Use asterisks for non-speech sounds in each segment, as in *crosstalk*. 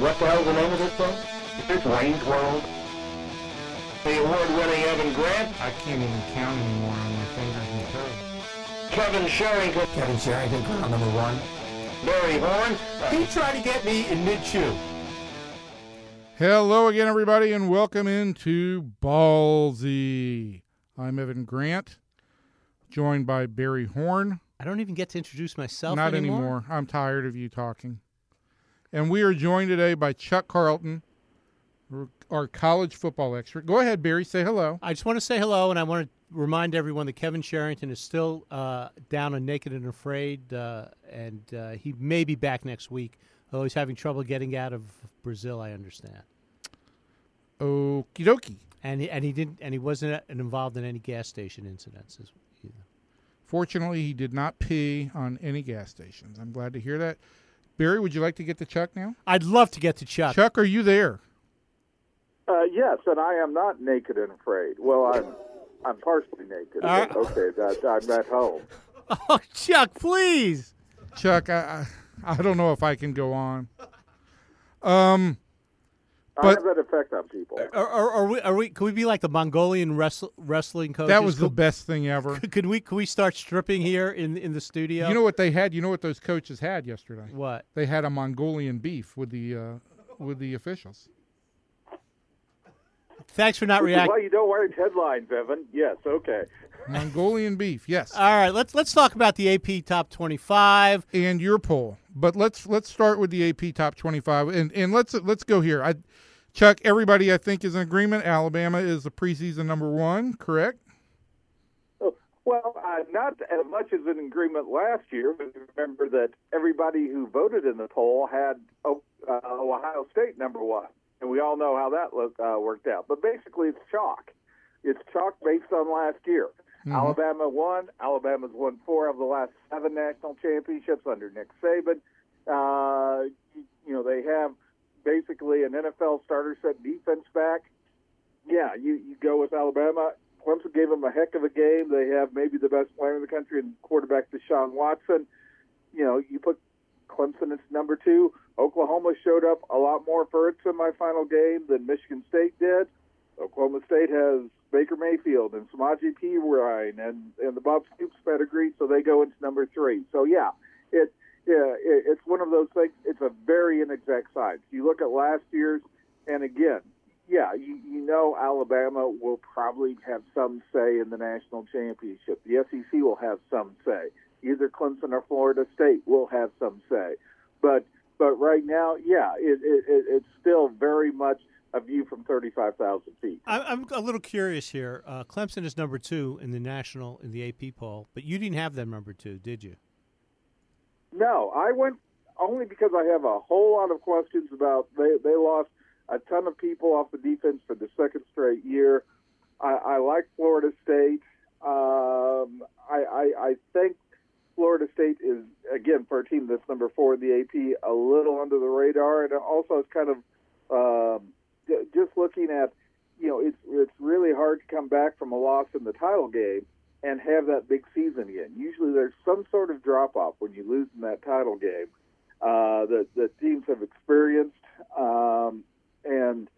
What the hell's the name of this thing? It's Wayne's World. The award-winning Evan Grant, I can't even count anymore on my fingers and toes. Kevin Sherrington, Kevin Sherrington, girl number one. Barry Horn. He tried to get me in mid-chew. Hello again, everybody, and welcome into Ballzy. I'm Evan Grant, joined by Barry Horn. I don't even get to introduce myself Not anymore. anymore. I'm tired of you talking. And we are joined today by Chuck Carlton, our college football expert. Go ahead, Barry. Say hello. I just want to say hello, and I want to remind everyone that Kevin Sherrington is still uh, down and Naked and Afraid, uh, and uh, he may be back next week. Although he's having trouble getting out of Brazil, I understand. Okie dokie. And he, and he didn't, and he wasn't uh, involved in any gas station incidences. Either. Fortunately, he did not pee on any gas stations. I'm glad to hear that. Barry, would you like to get to Chuck now? I'd love to get to Chuck. Chuck, are you there? Uh, yes, and I am not naked and afraid. Well, I'm I'm partially naked. Uh, *laughs* okay, that I'm at home. *laughs* Oh, Chuck, please. Chuck, I, I I don't know if I can go on. Um, I But- have that effect on people. Are, are, are we? Are we? Could we be like the Mongolian wrestle, wrestling coach? that was the best thing ever. Could we? Could we start stripping here in in the studio? You know what they had? You know what those coaches had yesterday? what? They had a Mongolian beef with the uh, with the officials. Thanks for not reacting. *laughs* why you don't write headlines, Evan. Yes, okay. Mongolian beef, yes. All right, let's let's talk about the AP top twenty-five. and your poll. But let's let's start with the AP top 25 and and let's let's go here. I Chuck, everybody I think is in agreement. Alabama is the preseason number 1, correct? Well, uh, not as much as an agreement last year, but remember that everybody who voted in the poll had oh, uh, Ohio State number one, and we all know how that uh, worked out. But basically, it's chalk. It's chalk based on last year. Alabama won. Alabama's won four of the last seven national championships under Nick Saban. Uh, you, know, they have basically an NFL starter set defense back. Yeah, you, you go with Alabama. Clemson gave them a heck of a game. They have maybe the best player in the country in quarterback Deshaun Watson. You know, you put Clemson as number two. Oklahoma showed up a lot more for its semifinal game than Michigan State did. Oklahoma State has Baker Mayfield and Samaje Perine and, and the Bob Stoops pedigree, so they go into number three. So, yeah, it, yeah, it, it's one of those things. It's a very inexact science. You look at last year's, and again, yeah, you, you know Alabama will probably have some say in the national championship. The SEC will have some say. Either Clemson or Florida State will have some say. But but right now, yeah, it, it, it, it's still very much a view from 35,000 feet. I, I'm a little curious here. Uh, Clemson is number two in the national in the AP poll, but you didn't have them number two, did you? No, I went only because I have a whole lot of questions about they they lost a ton of people off the defense for the second straight year. I, I like Florida State. Um, I, I I think Florida State is again for a team that's number four in the AP a little under the radar, and also it's kind of um, just looking at you know it's it's really hard to come back from a loss in the title game and have that big season again. Usually there's some sort of drop off when you lose in that title game uh, that that teams have experienced, um, and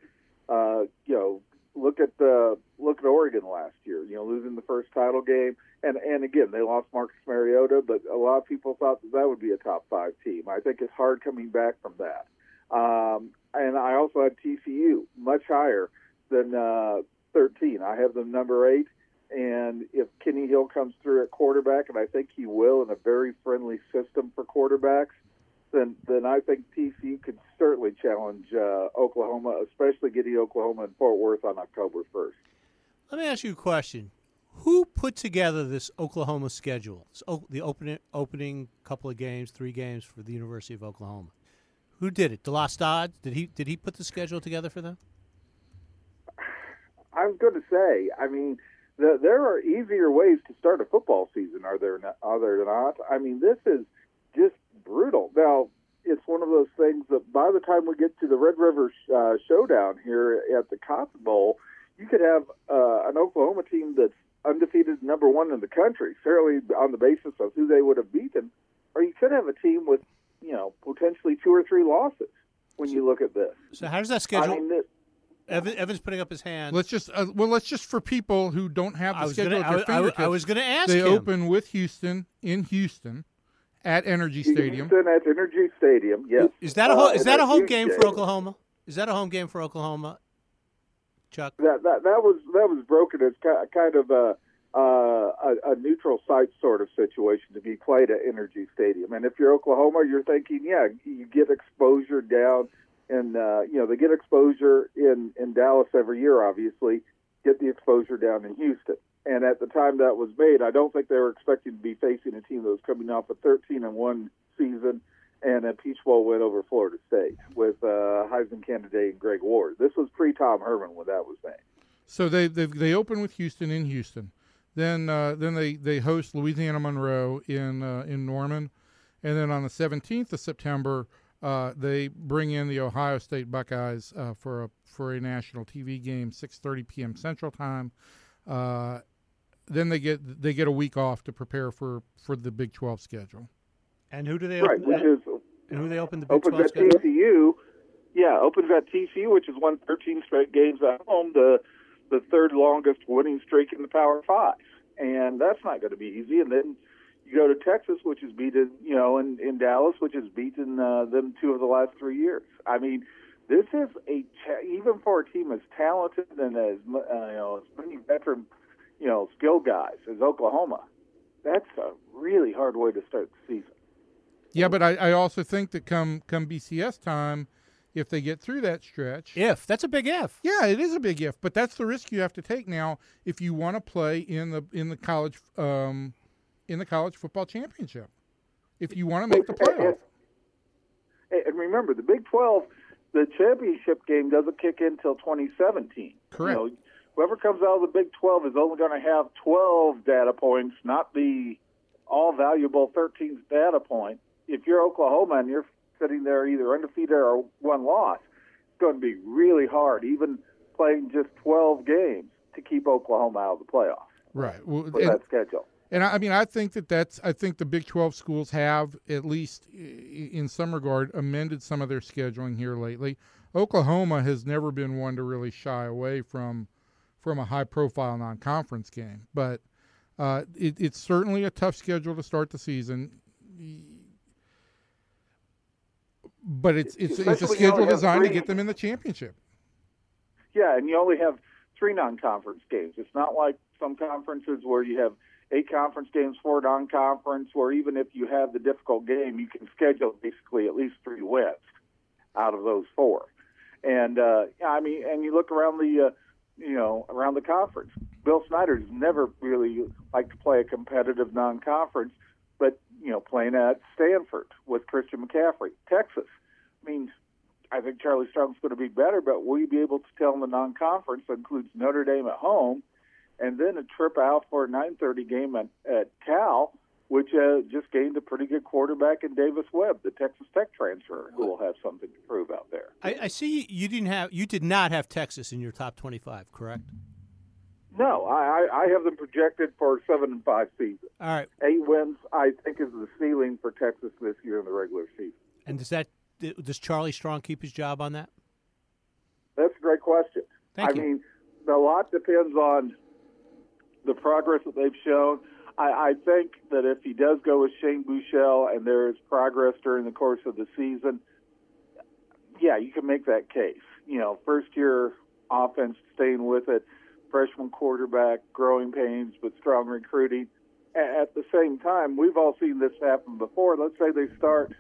uh, you know look at the look at Oregon last year. You know losing the first title game, and and again they lost Marcus Mariota, but a lot of people thought that that would be a top five team. I think it's hard coming back from that. Um, and I also had TCU much higher than uh, 13. I have them number eight. And if Kenny Hill comes through at quarterback, and I think he will in a very friendly system for quarterbacks, then then I think TCU could certainly challenge uh, Oklahoma, especially getting Oklahoma and Fort Worth on October 1st. Let me ask you a question. Who put together this Oklahoma schedule? This the opening opening couple of games, three games for the University of Oklahoma. Who did it? DeLoss Dodds? Did he did he put the schedule together for them? I was going to say, I mean, the, there are easier ways to start a football season, are there not? Are there not? I mean, this is just brutal. Now, it's one of those things that by the time we get to the Red River uh, Showdown here at the Cotton Bowl, you could have uh, an Oklahoma team that's undefeated, number one in the country, fairly on the basis of who they would have beaten, or you could have a team with, you know, potentially two or three losses when you look at this. So how does that I schedule? mean, this, Evan, Evan's putting up his hand. Let's just uh, well, let's just for people who don't have the schedule gonna. at I their was, I was- I fingertips, was going to ask they him. open with Houston in Houston at NRG Stadium. Houston at NRG Stadium. Yes. Is that a ho- Uh, is that a home huge game for Oklahoma? Is that a home game for Oklahoma? Chuck. That that that was that was broken as ki- kind of a, uh, a a neutral site sort of situation to be played at NRG Stadium. And if you're Oklahoma, you're thinking, yeah, you get exposure down, and uh, you know they get exposure in in Dallas every year. Obviously, get the exposure down in Houston. And at the time that was made, I don't think they were expecting to be facing a team that was coming off a 13 and one season and a Peach Bowl win over Florida State with uh, Heisman candidate Greg Ward. This was pre Tom Herman when that was made. So they they they open with Houston in Houston, then uh, then they, they host Louisiana Monroe in uh, in Norman, and then on the 17th of September uh, they bring in the Ohio State Buckeyes uh, for a for a national TV game, 6:30 p.m. Central Time. Uh, then they get they get a week off to prepare for, for the Big 12 schedule. And who do they Right, open? which is and who they open the Big opens 12 at schedule? TCU. Yeah, opens at TCU, which has won 13 straight games at home, the the third longest winning streak in the Power Five, and that's not going to be easy. And then you go to Texas, which has beaten you know, in in Dallas, which has beaten uh, them two of the last three years. I mean, this is a even for a team as talented and as uh, you know as many veteran you know skill guys as Oklahoma. That's a really hard way to start the season. Yeah, but I, I also think that come come BCS time, if they get through that stretch, If that's a big if. Yeah, it is a big if, but that's the risk you have to take now if you want to play in the in the college um, in the college football championship. If you want to make the playoff, And remember, the Big 12, the championship game doesn't kick in until 2017. Correct. You know, whoever comes out of the Big 12 is only going to have 12 data points, not the all valuable 13th data point. If you're Oklahoma and you're sitting there either undefeated or one loss, it's going to be really hard, even playing just 12 games, to keep Oklahoma out of the playoffs right? Well, with and, that schedule. and I I mean, I think that that's I think the Big Twelve schools have at least in some regard amended some of their scheduling here lately. Oklahoma has never been one to really shy away from from a high profile non conference game, but uh, it, it's certainly a tough schedule to start the season. But it's it's, it's a Especially when you schedule designed to get them in the championship. Yeah, and you only have three non-conference games. It's not like some conferences where you have eight conference games, four non-conference, where even if you have the difficult game, you can schedule basically at least three wins out of those four. And uh, I mean, and you look around the, uh, you know, around the conference. Bill Snyder's never really liked to play a competitive non-conference, but you know, playing at Stanford with Christian McCaffrey, Texas. I mean, I think Charlie Strong's going to be better, but will you be able to tell in the non-conference that includes Notre Dame at home, and then a trip out for a 9:30 game at, at Cal, which uh, just gained a pretty good quarterback in Davis Webb, the Texas Tech transfer, who will have something to prove out there. I, I see you didn't have you did not have Texas in your top twenty-five, correct? No, I, I have them projected for seven and five season. All right. Eight wins, I think, is the ceiling for Texas this year in the regular season. And does that does Charlie Strong keep his job on that? That's a great question. Thank I you. mean, a lot depends on the progress that they've shown. I, I think that if he does go with Shane Buechele and there is progress during the course of the season, yeah, you can make that case. You know, first year offense, staying with it, freshman quarterback, growing pains, but strong recruiting. At the same time, we've all seen this happen before. Let's say they start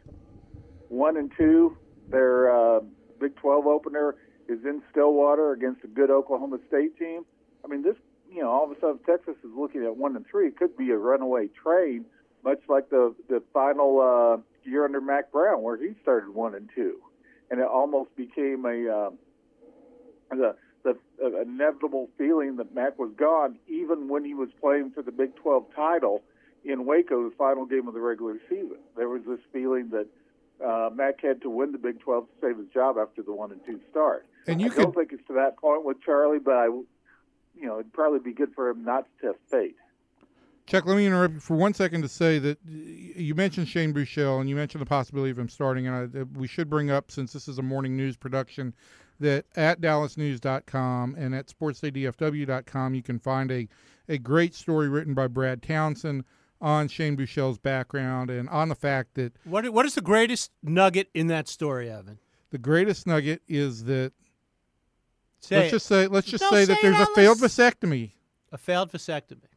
one and two, their uh, Big 12 opener is in Stillwater against a good Oklahoma State team. I mean, this, you know, all of a sudden Texas is looking at one and three. It could be a runaway train, much like the the final uh, year under Mack Brown, where he started one and two, and it almost became a uh, the the uh, inevitable feeling that Mack was gone, even when he was playing for the Big 12 title in Waco, the final game of the regular season. There was this feeling that uh, Mack had to win the Big 12 to save his job after the one and two start. And you I don't think it's to that point with Charlie, but I, you know, it'd probably be good for him not to test fate. Chuck, let me interrupt you for one second to say that you mentioned Shane Buechele and you mentioned the possibility of him starting. And I, we should bring up, since this is a morning news production, that at dallasnews.com and at sportsdaydfw.com you can find a, a great story written by Brad Townsend on Shane Buechele's background and on the fact that What what is the greatest nugget in that story, Evan? the greatest nugget is that Say let's it. just say let's just Don't say say that there's it, a failed Ellis. vasectomy. a failed vasectomy.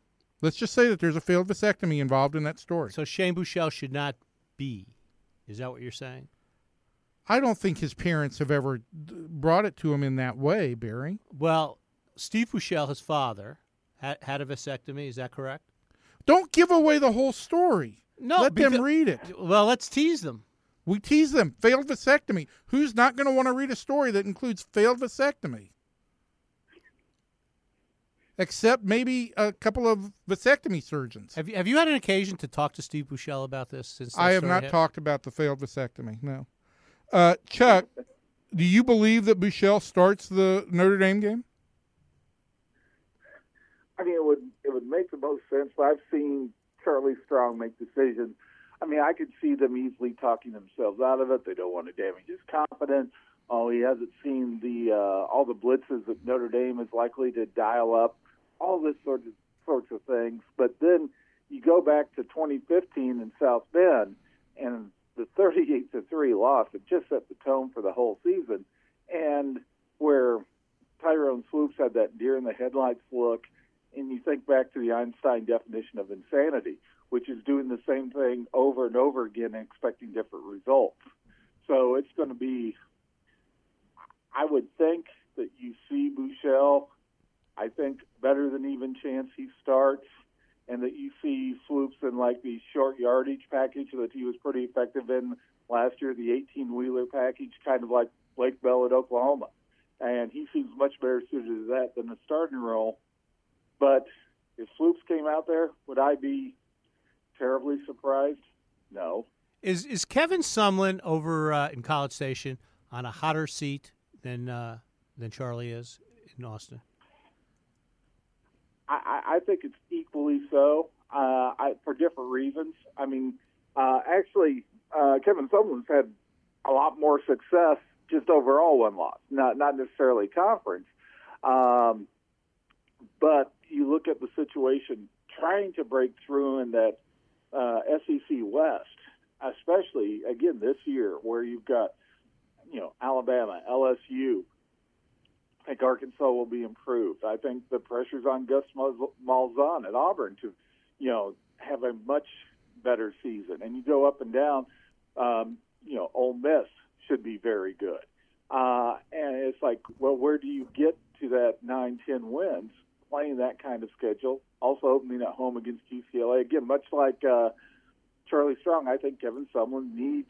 Let's just say that there's a failed vasectomy involved in that story. So Shane Buechele should not be. Is that what you're saying? I don't think his parents have ever d- brought it to him in that way, Barry. Well, Steve Buechele, his father, had, had a vasectomy. Is that correct? Don't give away the whole story. No, Let them read it. Well, let's tease them. We tease them. Failed vasectomy. Who's not going to want to read a story that includes failed vasectomy? Except maybe a couple of vasectomy surgeons. Have you have you had an occasion to talk to Steve Buechele about this since I have not hit? talked about the failed vasectomy. No. Uh, Chuck, do you believe that Buechele starts the Notre Dame game? I mean, it would it would make the most sense. But I've seen Charlie Strong make decisions. I mean, I could see them easily talking themselves out of it. They don't want to damage his confidence. Oh, he hasn't seen the uh, all the blitzes that Notre Dame is likely to dial up. All this sort of sorts of things. But then you go back to 2015 in South Bend, and the 38 to three loss. It just set the tone for the whole season, and where Tyrone Swoopes had that deer in the headlights look, and you think back to the Einstein definition of insanity, which is doing the same thing over and over again and expecting different results. So it's going to be, I would think that you see Buechele, I think better than even chance he starts, and that you see Swoopes in like the short yardage package that he was pretty effective in last year, the 18 wheeler package, kind of like Blake Bell at Oklahoma. And he seems much better suited to that than the starting role. But if Swoopes came out there, would I be terribly surprised? No. Is is Kevin Sumlin over uh, in College Station on a hotter seat than uh, than Charlie is in Austin? I, I think it's equally so uh, I, for different reasons. I mean, uh, actually, uh, Kevin Sumlin's had a lot more success just overall one loss, not not necessarily conference. Um, but you look at the situation trying to break through in that uh, SEC West, especially again this year where you've got you know Alabama, LSU. Think Arkansas will be improved. I think the pressure's on Gus Malzahn at Auburn to, you know, have a much better season. And you go up and down. Um, you know, Ole Miss should be very good. Uh, and it's like, well, where do you get to that nine, ten wins playing that kind of schedule? Also opening at home against UCLA again, much like uh, Charlie Strong. I think Kevin Sumlin needs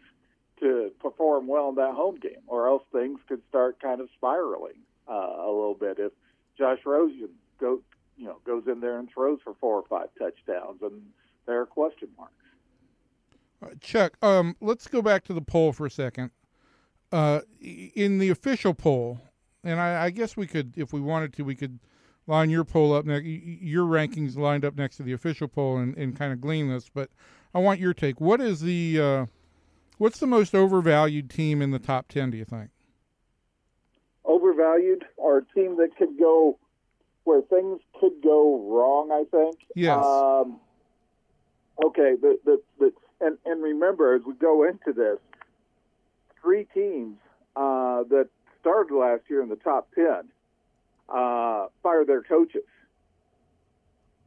to perform well in that home game, or else things could start kind of spiraling uh, a little bit. If Josh Rosen go, you know, goes in there and throws for four or five touchdowns, and there are question marks. Uh, Chuck, um, let's go back to the poll for a second. Uh, in the official poll, and I, I guess we could, if we wanted to, we could line your poll up, ne- y- y- your rankings lined up next to the official poll, and, and kind of glean this. But I want your take. What is the, uh, what's the most overvalued team in the top ten? Do you think? Overvalued, or a team that could go where things could go wrong. I think. Yes. Um, okay. The, the, the, and and remember, as we go into this, three teams uh, that started last year in the top ten uh, fired their coaches.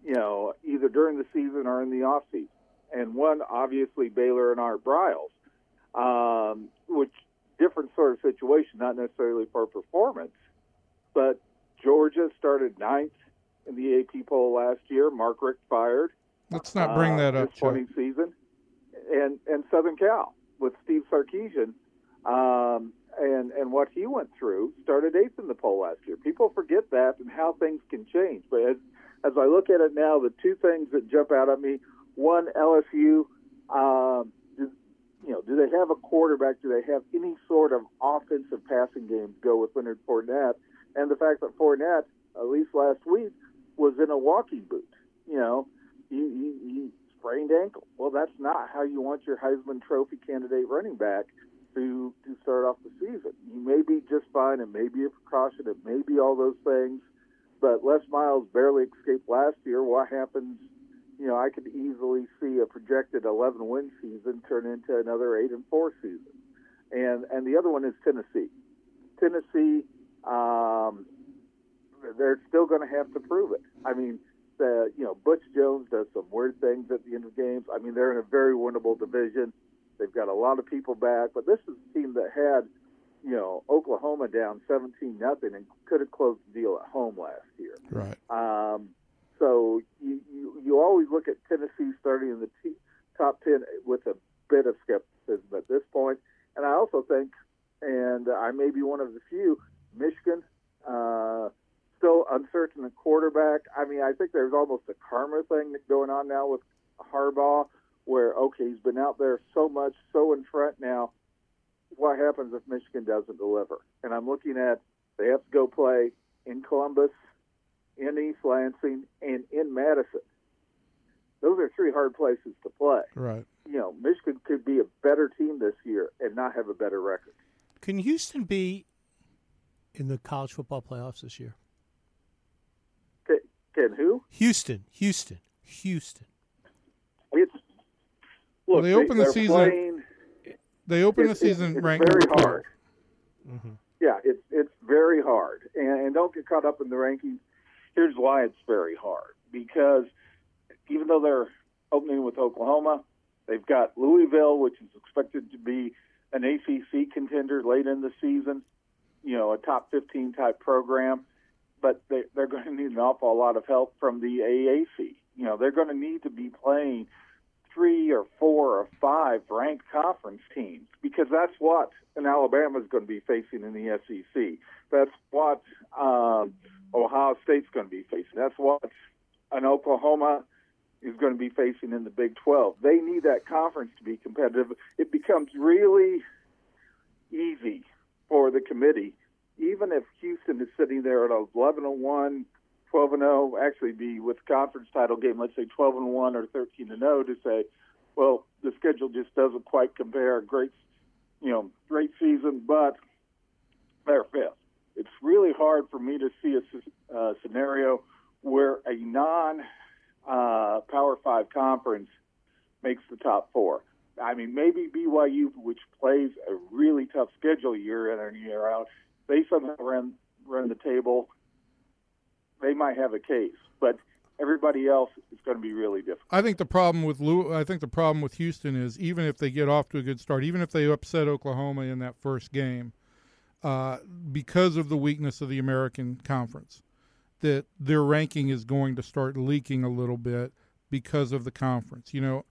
You know, either during the season or in the off season, and one obviously Baylor and Art Briles, um, which different sort of situation, not necessarily for performance, but Georgia started ninth in the AP poll last year. Mark Richt fired. Let's not bring uh, that up, this running season, and and Southern Cal with Steve Sarkisian, um, and and what he went through started eighth in the poll last year. People forget that and how things can change. But as as I look at it now, the two things that jump out at me: one, LSU. Um, you know, do they have a quarterback? Do they have any sort of offensive passing game to go with Leonard Fournette? And the fact that Fournette, at least last week, was in a walking boot. You know, he, he, he sprained ankle. Well, that's not how you want your Heisman Trophy candidate running back to to start off the season. You may be just fine. It may be a precaution. It may be all those things. But Les Miles barely escaped last year. What happens? You know, I could easily see a projected 11 win season turn into another eight and four season. And and the other one is Tennessee. Tennessee, um, they're still going to have to prove it. I mean, the you know Butch Jones does some weird things at the end of games. I mean, they're in a very winnable division. They've got a lot of people back, but this is a team that had you know Oklahoma down 17 nothing and could have closed the deal at home last year. Right. Um, so you, you you always look at Tennessee starting in the t- top 10 with a bit of skepticism at this point. and I also think, and I may be one of the few, Michigan. Uh, still uncertain at quarterback. I mean, I think there's almost a karma thing going on now with Harbaugh, where okay, he's been out there so much, so in front now. What happens if Michigan doesn't deliver? And I'm looking at they have to go play in Columbus, in East Lansing, and in Madison. Those are three hard places to play. Right. You know, Michigan could be a better team this year and not have a better record. Can Houston be in the college football playoffs this year? Can, can who? Houston, Houston, Houston. It's look. Well, they open the season playing- They open the season it's, ranked very number 12. hard. Mm-hmm. Yeah, it's it's very hard, and, and don't get caught up in the rankings. Here's why it's very hard because even though they're opening with Oklahoma, they've got Louisville, which is expected to be an ACC contender late in the season. You know, a top 15 type program, but they, they're going to need an awful lot of help from the AAC. You know, they're going to need to be playing three or four or five ranked conference teams because that's what an Alabama is going to be facing in the SEC. That's what um, Ohio State's going to be facing. That's what an Oklahoma is going to be facing in the Big 12. They need that conference to be competitive. It becomes really easy for the committee, even if Houston is sitting there at 11 and 1, 12 and 0, actually be with conference title game, let's say 12 and 1 or 13 and 0, to say, well, the schedule just doesn't quite compare. Great, you know, great season, but they're fifth. It's really hard for me to see a uh, scenario where a non uh, Power Five conference makes the top four. I mean, maybe BYU, which plays a really tough schedule year in and year out, they somehow run run the table. They might have a case, but everybody else is going to be really difficult. I think the problem with Lou, I think the problem with Houston is even if they get off to a good start, even if they upset Oklahoma in that first game, uh, because of the weakness of the American Conference, that their ranking is going to start leaking a little bit because of the conference. You know,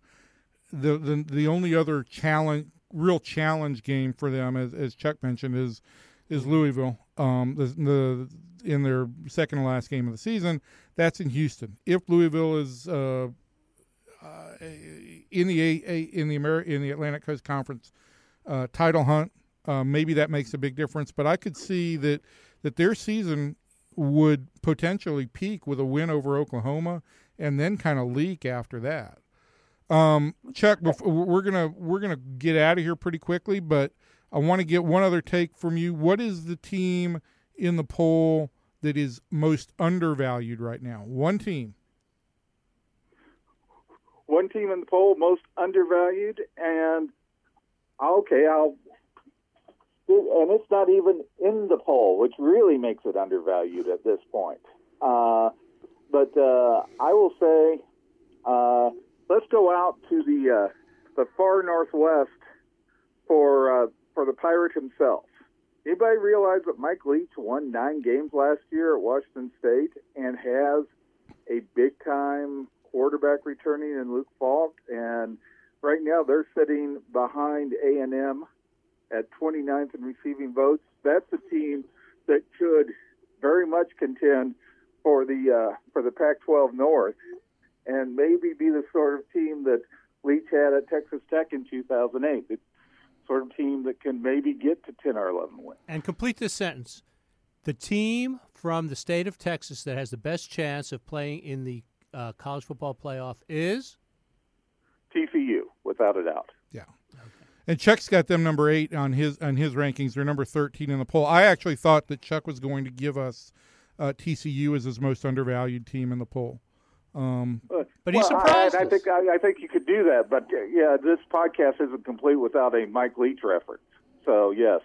the the the only other challenge, real challenge game for them, as as Chuck mentioned, is is Louisville. Um, the, the in their second last game of the season, that's in Houston. If Louisville is uh, uh, in the a, in the Ameri- in the Atlantic Coast Conference uh, title hunt, uh, maybe that makes a big difference. But I could see that that their season would potentially peak with a win over Oklahoma, and then kind of leak after that. Um, Chuck, we're gonna we're gonna get out of here pretty quickly, but I want to get one other take from you. What is the team in the poll that is most undervalued right now? One team. One team in the poll most undervalued, and okay, I'll. And it's not even in the poll, which really makes it undervalued at this point. Uh, but uh, I will say, uh, let's go out to the uh, the far northwest for uh, for the pirate himself. Anybody realize that Mike Leach won nine games last year at Washington State and has a big time quarterback returning in Luke Falk, and right now they're sitting behind A and M at 29th in receiving votes. That's a team that could very much contend for the uh, for the Pac-12 North, and maybe be the sort of team that Leach had at Texas Tech in 2008. The sort of team that can maybe get to 10 or 11 wins. And complete this sentence. The team from the state of Texas that has the best chance of playing in the uh, college football playoff is TCU, without a doubt. Yeah. And Chuck's got them number eight on his on his rankings. They're number thirteen in the poll. I actually thought that Chuck was going to give us uh, TCU as his most undervalued team in the poll. Um, But he well, surprised I, I think I, I think you could do that, but uh, yeah, this podcast isn't complete without a Mike Leach reference. So yes,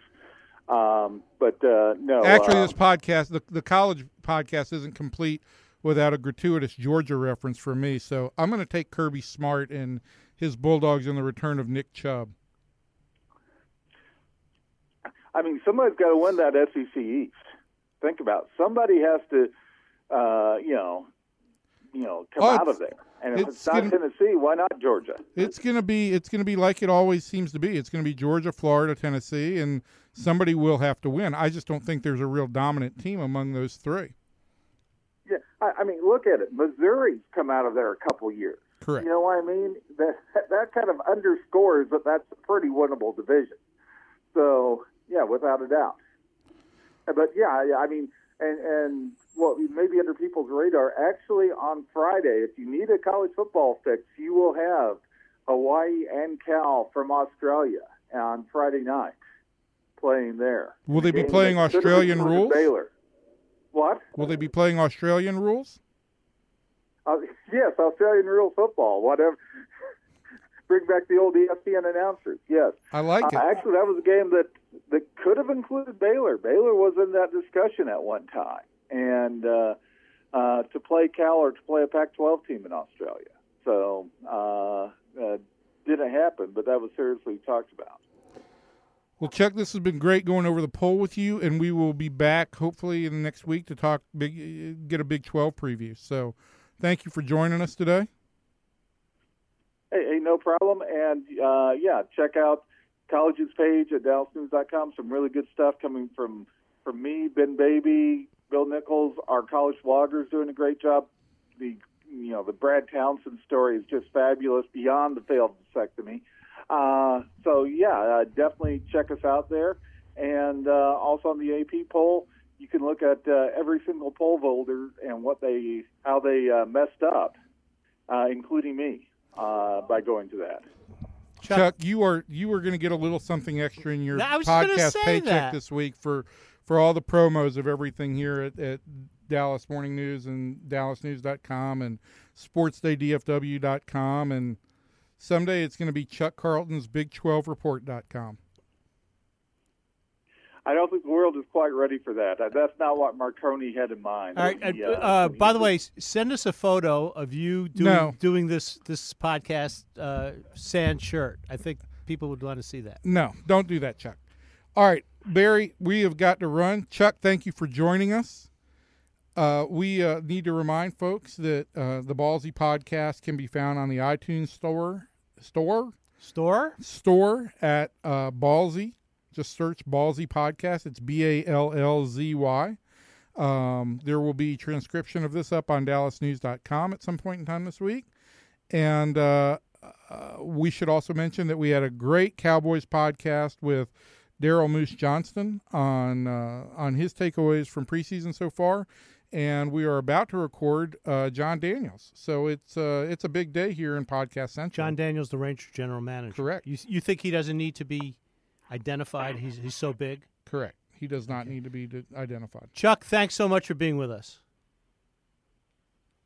um, but uh, no. actually, uh, this podcast, the the college podcast, isn't complete without a gratuitous Georgia reference from me. So I'm going to take Kirby Smart and his Bulldogs and the return of Nick Chubb. I mean, somebody's got to win that SEC East. Think about it. somebody has to, uh, you know, you know, come Oh, out of there. And if it's it's, not gonna- Tennessee, why not Georgia? It's going to be it's to be like it always seems to be. It's going to be Georgia, Florida, Tennessee, and somebody will have to win. I just don't think there's a real dominant team among those three. Yeah, I, I mean, look at it. Missouri's come out of there a couple years. Correct. You know what I mean? That that kind of underscores that that's a pretty winnable division. So yeah, without a doubt. But yeah, I, I mean, and and what maybe under people's radar. Actually, on Friday, if you need a college football fix, you will have Hawaii and Cal from Australia on Friday night playing there. Will they be playing that could have Australian rules? Baylor. What? Will they be playing Australian rules? Uh, *laughs* yes, Australian rule football, whatever. Bring back the old ESPN announcers. Yes, I like it. uh, actually, that was a game that that could have included Baylor. Baylor was in that discussion at one time, and uh, uh, to play Cal or to play a Pac-12 team in Australia. So uh, uh, didn't happen, but that was seriously talked about. Well, Chuck, this has been great going over the poll with you, and we will be back hopefully in the next week to talk big, get a Big 12 preview. So, thank you for joining us today. Hey, hey no problem. And uh, yeah, check out college's page at dallasnews.com. Some really good stuff coming from from me, Ben Baby, Bill Nichols, our college bloggers doing a great job. The you know the Brad Townsend story is just fabulous beyond the failed vasectomy. Uh, so yeah, uh, definitely check us out there. And uh, also on the AP poll, you can look at uh, every single poll voter and what they how they uh, messed up, uh, including me, uh, by going to that. Chuck, Chuck- you are you are going to get a little something extra in your I was gonna podcast paycheck that. this week for for all the promos of everything here at, at Dallas Morning News and DallasNews.com and SportsDayDFW.com and someday it's going to be Chuck Carlton's Big12Report.com. I don't think the world is quite ready for that. Uh, That's not what Marconi had in mind. All right. he, uh, uh, uh, when he by the way, send us a photo of you doing No. doing this this podcast uh, sand shirt. I think people would want to see that. No, don't do that, Chuck. All right, Barry, we have got to run. Chuck, thank you for joining us. Uh, we uh, need to remind folks that uh, the Ballzy podcast can be found on the iTunes store store Store. store at uh, Ballzy. Just search Ballzy podcast. It's B A L L Z Y. Um, there will be transcription of this up on DallasNews.com at some point in time this week. And uh, uh, we should also mention that we had a great Cowboys podcast with Daryl Moose Johnston on uh, on his takeaways from preseason so far, and we are about to record uh, Jon Daniels. So it's uh, it's a big day here in Podcast Central. Jon Daniels, the Rangers general manager. Correct. You you think he doesn't need to be identified? He's he's so big. Correct. He does not need to be identified. Chuck, thanks so much for being with us.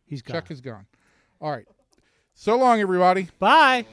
He's gone. Chuck is gone. All right. So long, everybody. Bye.